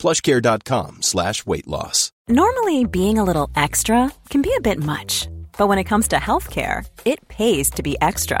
plushcare.com slash weight loss. Normally, being a little extra can be a bit much, but when it comes to healthcare, it pays to be extra.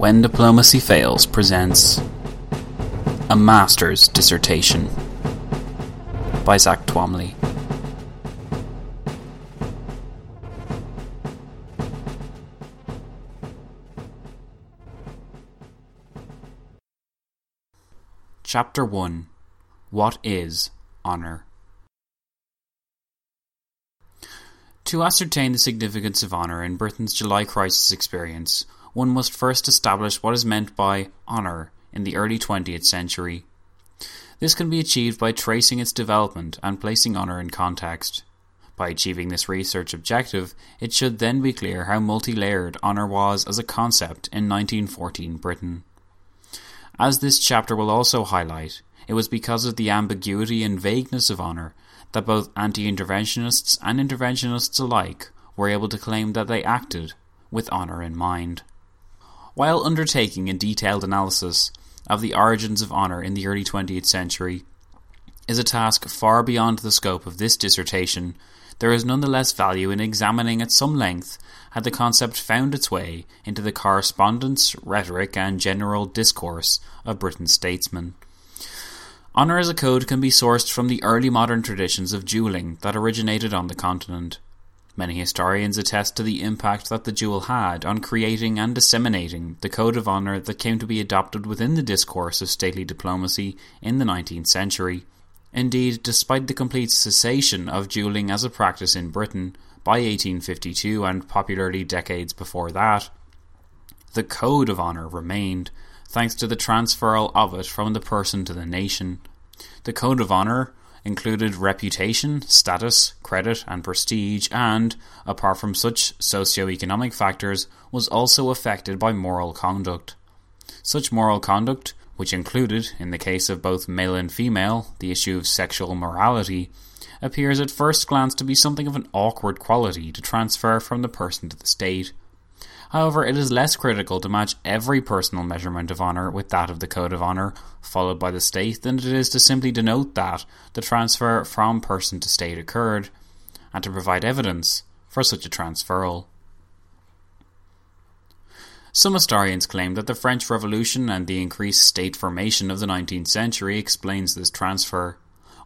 When Diplomacy Fails presents A Master's Dissertation by Zach Twamley. Chapter 1 What is Honour? To ascertain the significance of honour in Britain's July crisis experience, one must first establish what is meant by honour in the early 20th century. This can be achieved by tracing its development and placing honour in context. By achieving this research objective, it should then be clear how multi layered honour was as a concept in 1914 Britain. As this chapter will also highlight, it was because of the ambiguity and vagueness of honour that both anti interventionists and interventionists alike were able to claim that they acted with honour in mind. While undertaking a detailed analysis of the origins of honour in the early 20th century is a task far beyond the scope of this dissertation, there is nonetheless value in examining at some length how the concept found its way into the correspondence, rhetoric, and general discourse of Britain's statesmen. Honour as a code can be sourced from the early modern traditions of duelling that originated on the continent. Many historians attest to the impact that the duel had on creating and disseminating the code of honour that came to be adopted within the discourse of stately diplomacy in the 19th century. Indeed, despite the complete cessation of duelling as a practice in Britain by 1852 and popularly decades before that, the code of honour remained, thanks to the transferal of it from the person to the nation. The code of honour included reputation, status, credit, and prestige, and, apart from such socio-economic factors, was also affected by moral conduct. Such moral conduct, which included, in the case of both male and female, the issue of sexual morality, appears at first glance to be something of an awkward quality to transfer from the person to the state. However, it is less critical to match every personal measurement of honour with that of the code of honour followed by the state than it is to simply denote that the transfer from person to state occurred, and to provide evidence for such a transferal. Some historians claim that the French Revolution and the increased state formation of the 19th century explains this transfer.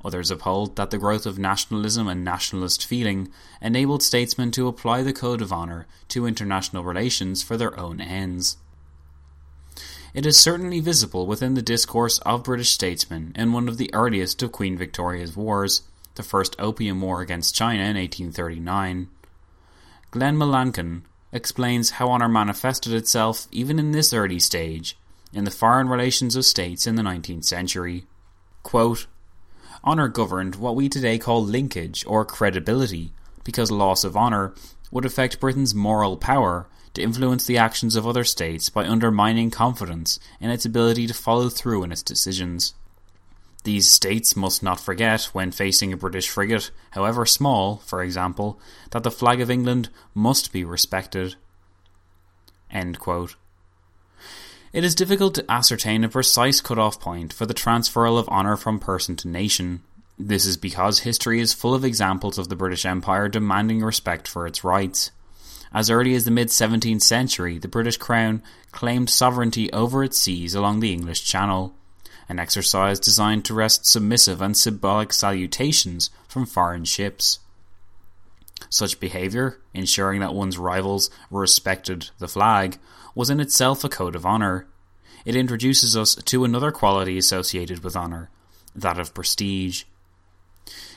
Others uphold that the growth of nationalism and nationalist feeling enabled statesmen to apply the code of honour to international relations for their own ends. It is certainly visible within the discourse of British statesmen in one of the earliest of Queen Victoria's wars, the First Opium War against China in 1839. Glenn Melancon explains how honour manifested itself even in this early stage in the foreign relations of states in the 19th century. Quote, Honour governed what we today call linkage or credibility, because loss of honour would affect Britain's moral power to influence the actions of other states by undermining confidence in its ability to follow through in its decisions. These states must not forget, when facing a British frigate, however small, for example, that the flag of England must be respected. It is difficult to ascertain a precise cut-off point for the transferal of honour from person to nation. This is because history is full of examples of the British Empire demanding respect for its rights. As early as the mid 17th century, the British Crown claimed sovereignty over its seas along the English Channel, an exercise designed to wrest submissive and symbolic salutations from foreign ships. Such behaviour, ensuring that one's rivals respected the flag, was in itself a code of honour. It introduces us to another quality associated with honour, that of prestige.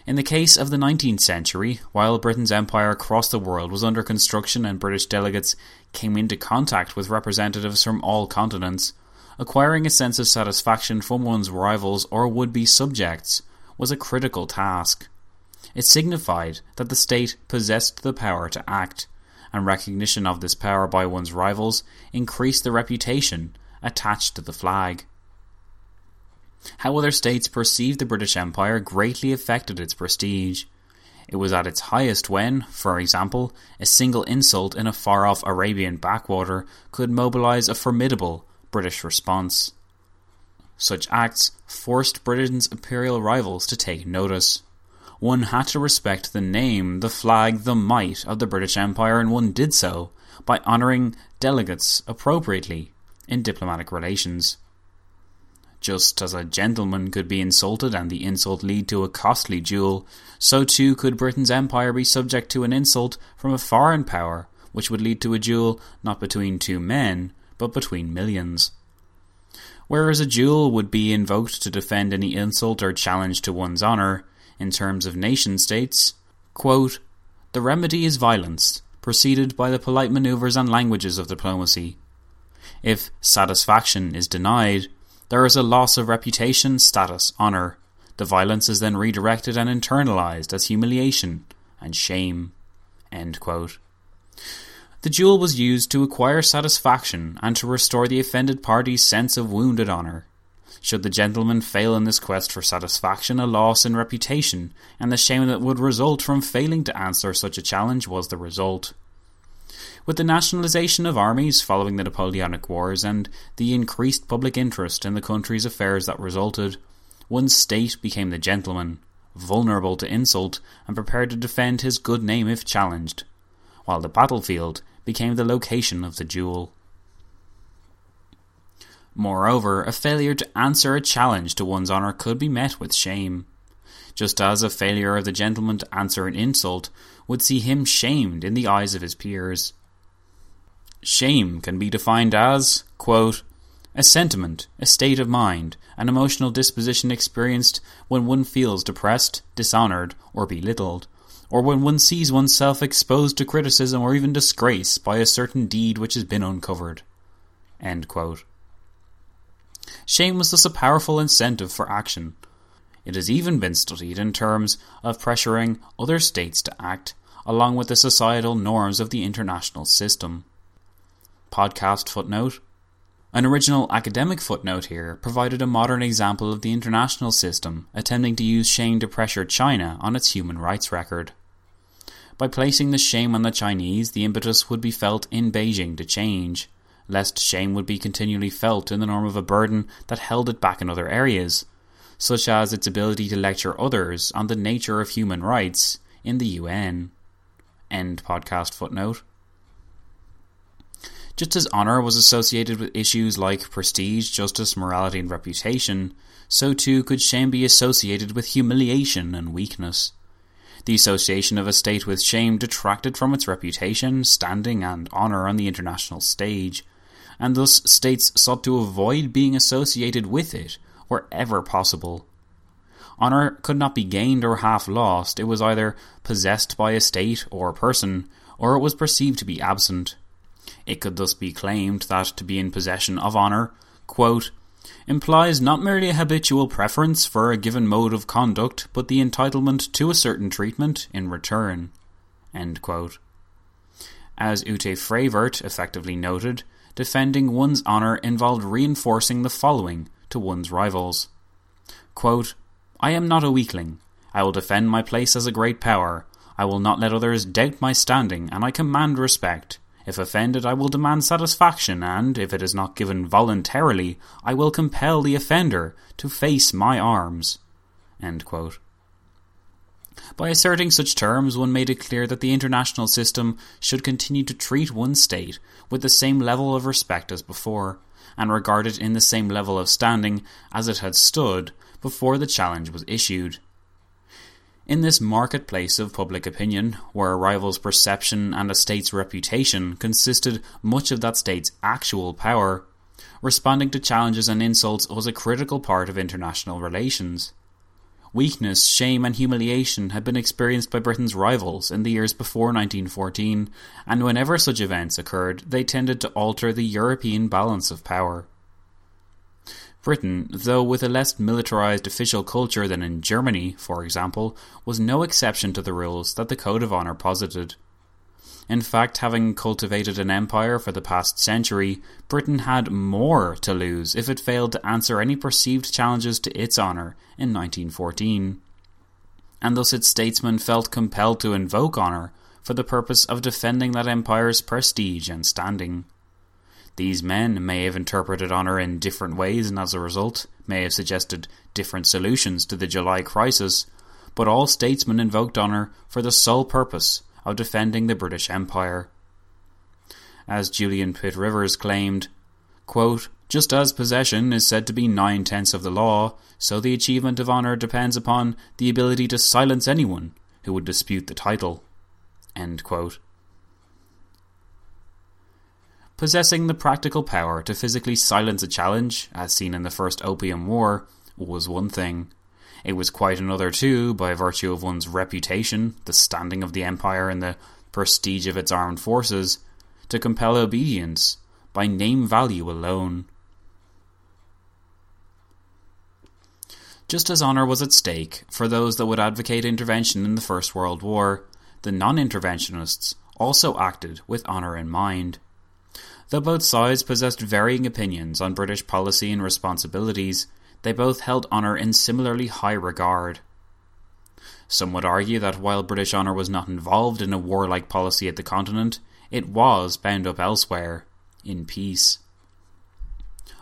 In the case of the 19th century, while Britain's empire across the world was under construction and British delegates came into contact with representatives from all continents, acquiring a sense of satisfaction from one's rivals or would be subjects was a critical task. It signified that the state possessed the power to act, and recognition of this power by one's rivals increased the reputation attached to the flag. How other states perceived the British Empire greatly affected its prestige. It was at its highest when, for example, a single insult in a far off Arabian backwater could mobilize a formidable British response. Such acts forced Britain's imperial rivals to take notice. One had to respect the name, the flag, the might of the British Empire, and one did so by honouring delegates appropriately in diplomatic relations. Just as a gentleman could be insulted and the insult lead to a costly duel, so too could Britain's empire be subject to an insult from a foreign power, which would lead to a duel not between two men, but between millions. Whereas a duel would be invoked to defend any insult or challenge to one's honour, in terms of nation states, quote, the remedy is violence, preceded by the polite manoeuvres and languages of diplomacy. If satisfaction is denied, there is a loss of reputation, status, honour. The violence is then redirected and internalized as humiliation and shame. The duel was used to acquire satisfaction and to restore the offended party's sense of wounded honour. Should the gentleman fail in this quest for satisfaction, a loss in reputation, and the shame that would result from failing to answer such a challenge was the result. With the nationalisation of armies following the Napoleonic Wars and the increased public interest in the country's affairs that resulted, one state became the gentleman, vulnerable to insult and prepared to defend his good name if challenged, while the battlefield became the location of the duel. Moreover, a failure to answer a challenge to one's honour could be met with shame, just as a failure of the gentleman to answer an insult would see him shamed in the eyes of his peers. Shame can be defined as, quote, a sentiment, a state of mind, an emotional disposition experienced when one feels depressed, dishonoured, or belittled, or when one sees oneself exposed to criticism or even disgrace by a certain deed which has been uncovered. Shame was thus a powerful incentive for action. It has even been studied in terms of pressuring other states to act, along with the societal norms of the international system podcast footnote. An original academic footnote here provided a modern example of the international system attempting to use shame to pressure China on its human rights record. By placing the shame on the Chinese, the impetus would be felt in Beijing to change, lest shame would be continually felt in the norm of a burden that held it back in other areas, such as its ability to lecture others on the nature of human rights in the UN. End podcast footnote. Just as honour was associated with issues like prestige, justice, morality, and reputation, so too could shame be associated with humiliation and weakness. The association of a state with shame detracted from its reputation, standing, and honour on the international stage, and thus states sought to avoid being associated with it wherever possible. Honour could not be gained or half lost, it was either possessed by a state or a person, or it was perceived to be absent. It could thus be claimed that to be in possession of honour, quote, implies not merely a habitual preference for a given mode of conduct, but the entitlement to a certain treatment in return. As Ute Frevert effectively noted, defending one's honour involved reinforcing the following to one's rivals. Quote, I am not a weakling. I will defend my place as a great power. I will not let others doubt my standing, and I command respect. If offended, I will demand satisfaction, and, if it is not given voluntarily, I will compel the offender to face my arms. By asserting such terms, one made it clear that the international system should continue to treat one state with the same level of respect as before, and regard it in the same level of standing as it had stood before the challenge was issued. In this marketplace of public opinion, where a rival's perception and a state's reputation consisted much of that state's actual power, responding to challenges and insults was a critical part of international relations. Weakness, shame, and humiliation had been experienced by Britain's rivals in the years before 1914, and whenever such events occurred, they tended to alter the European balance of power. Britain, though with a less militarized official culture than in Germany, for example, was no exception to the rules that the Code of Honour posited. In fact, having cultivated an empire for the past century, Britain had more to lose if it failed to answer any perceived challenges to its honour in 1914. And thus its statesmen felt compelled to invoke honour for the purpose of defending that empire's prestige and standing. These men may have interpreted honour in different ways and as a result may have suggested different solutions to the July crisis, but all statesmen invoked honour for the sole purpose of defending the British Empire. As Julian Pitt Rivers claimed, quote, just as possession is said to be nine tenths of the law, so the achievement of honour depends upon the ability to silence anyone who would dispute the title. Possessing the practical power to physically silence a challenge, as seen in the First Opium War, was one thing. It was quite another, too, by virtue of one's reputation, the standing of the empire, and the prestige of its armed forces, to compel obedience by name value alone. Just as honour was at stake for those that would advocate intervention in the First World War, the non interventionists also acted with honour in mind. Though both sides possessed varying opinions on British policy and responsibilities, they both held honour in similarly high regard. Some would argue that while British honour was not involved in a warlike policy at the continent, it was bound up elsewhere, in peace.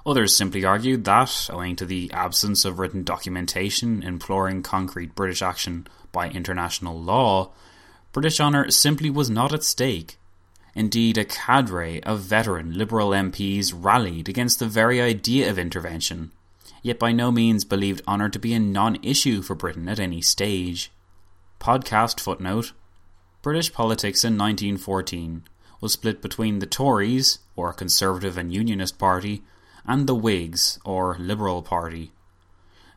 Others simply argued that, owing to the absence of written documentation imploring concrete British action by international law, British honour simply was not at stake Indeed, a cadre of veteran Liberal MPs rallied against the very idea of intervention, yet by no means believed honour to be a non issue for Britain at any stage. Podcast footnote British politics in 1914 was split between the Tories, or Conservative and Unionist Party, and the Whigs, or Liberal Party.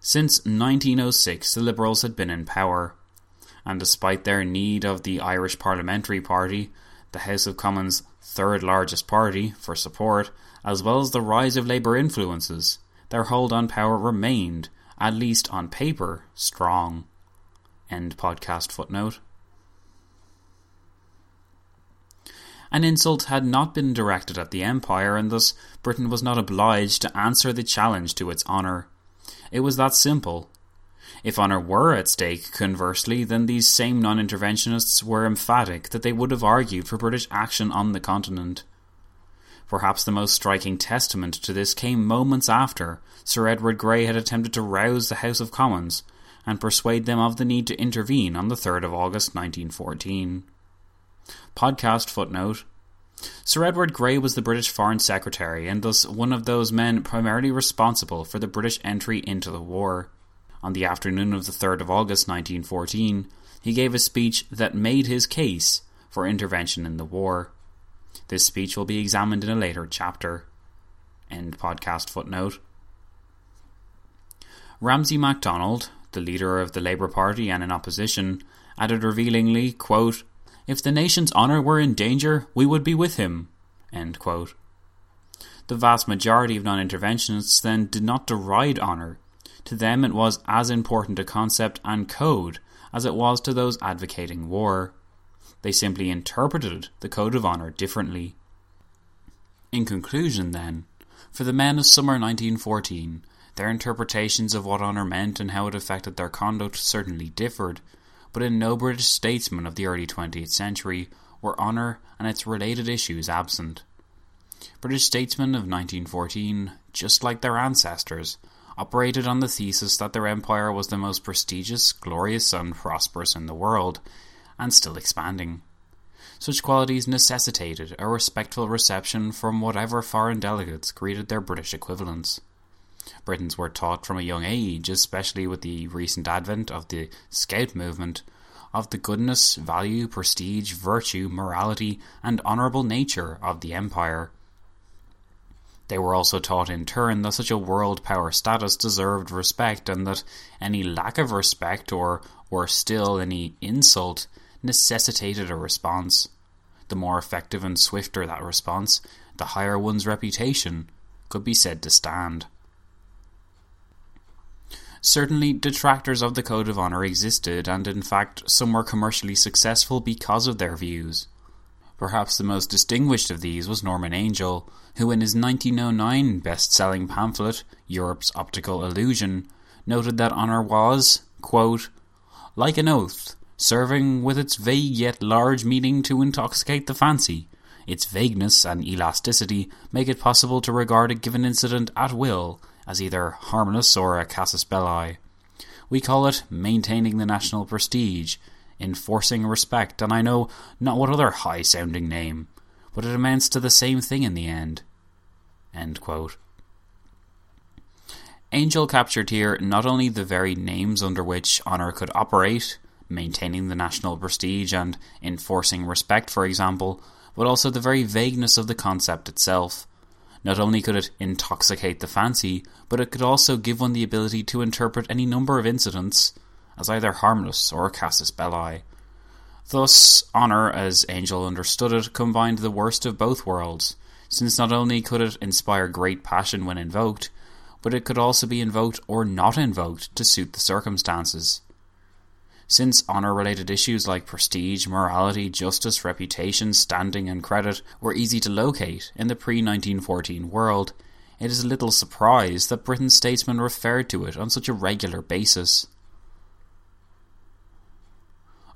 Since 1906, the Liberals had been in power, and despite their need of the Irish Parliamentary Party, the House of Commons' third largest party, for support, as well as the rise of Labour influences, their hold on power remained, at least on paper, strong. End podcast footnote. An insult had not been directed at the Empire, and thus Britain was not obliged to answer the challenge to its honour. It was that simple, if honour were at stake, conversely, then these same non interventionists were emphatic that they would have argued for British action on the continent. Perhaps the most striking testament to this came moments after Sir Edward Grey had attempted to rouse the House of Commons and persuade them of the need to intervene on the 3rd of August 1914. Podcast footnote Sir Edward Grey was the British Foreign Secretary and thus one of those men primarily responsible for the British entry into the war. On the afternoon of the 3rd of August 1914, he gave a speech that made his case for intervention in the war. This speech will be examined in a later chapter. End podcast footnote. Ramsay MacDonald, the leader of the Labour Party and in opposition, added revealingly, quote, If the nation's honour were in danger, we would be with him. End quote. The vast majority of non interventionists then did not deride honour, to them, it was as important a concept and code as it was to those advocating war. They simply interpreted the Code of Honour differently. In conclusion, then, for the men of summer 1914, their interpretations of what honour meant and how it affected their conduct certainly differed, but in no British statesman of the early 20th century were honour and its related issues absent. British statesmen of 1914, just like their ancestors, operated on the thesis that their empire was the most prestigious, glorious, and prosperous in the world, and still expanding. Such qualities necessitated a respectful reception from whatever foreign delegates greeted their British equivalents. Britons were taught from a young age, especially with the recent advent of the Scout movement, of the goodness, value, prestige, virtue, morality, and honourable nature of the empire. They were also taught in turn that such a world power status deserved respect and that any lack of respect, or worse still, any insult, necessitated a response. The more effective and swifter that response, the higher one's reputation could be said to stand. Certainly, detractors of the Code of Honour existed, and in fact, some were commercially successful because of their views. Perhaps the most distinguished of these was Norman Angell, who in his 1909 best selling pamphlet, Europe's Optical Illusion, noted that honour was, quote, like an oath, serving with its vague yet large meaning to intoxicate the fancy. Its vagueness and elasticity make it possible to regard a given incident at will as either harmless or a casus belli. We call it maintaining the national prestige, enforcing respect, and I know not what other high sounding name, but it amounts to the same thing in the end. end Angell captured here not only the very names under which honour could operate, maintaining the national prestige and enforcing respect, for example, but also the very vagueness of the concept itself. Not only could it intoxicate the fancy, but it could also give one the ability to interpret any number of incidents as either harmless or casus belli. Thus, honour, as Angell understood it, combined the worst of both worlds, since not only could it inspire great passion when invoked, but it could also be invoked or not invoked to suit the circumstances. Since honour related issues like prestige, morality, justice, reputation, standing, and credit were easy to locate in the pre 1914 world, it is little surprise that Britain's statesmen referred to it on such a regular basis.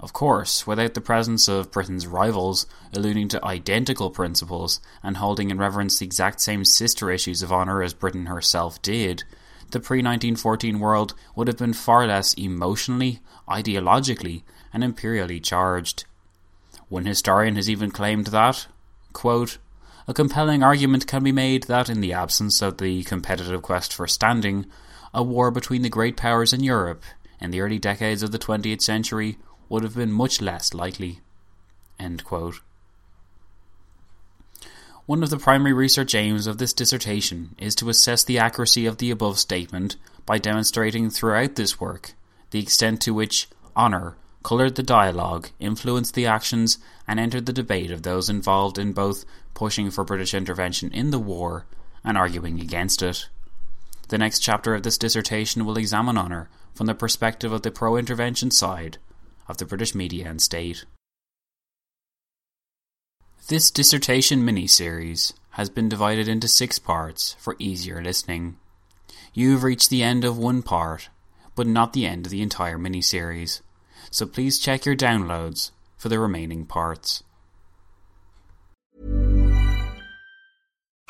Of course, without the presence of Britain's rivals alluding to identical principles and holding in reverence the exact same sister issues of honour as Britain herself did, the pre 1914 world would have been far less emotionally, ideologically, and imperially charged. One historian has even claimed that, quote, a compelling argument can be made that in the absence of the competitive quest for standing, a war between the great powers in Europe in the early decades of the 20th century would have been much less likely. One of the primary research aims of this dissertation is to assess the accuracy of the above statement by demonstrating throughout this work the extent to which honour coloured the dialogue, influenced the actions, and entered the debate of those involved in both pushing for British intervention in the war and arguing against it. The next chapter of this dissertation will examine honour from the perspective of the pro intervention side of the British media and state. This dissertation mini series has been divided into six parts for easier listening. You have reached the end of one part, but not the end of the entire mini series, so please check your downloads for the remaining parts.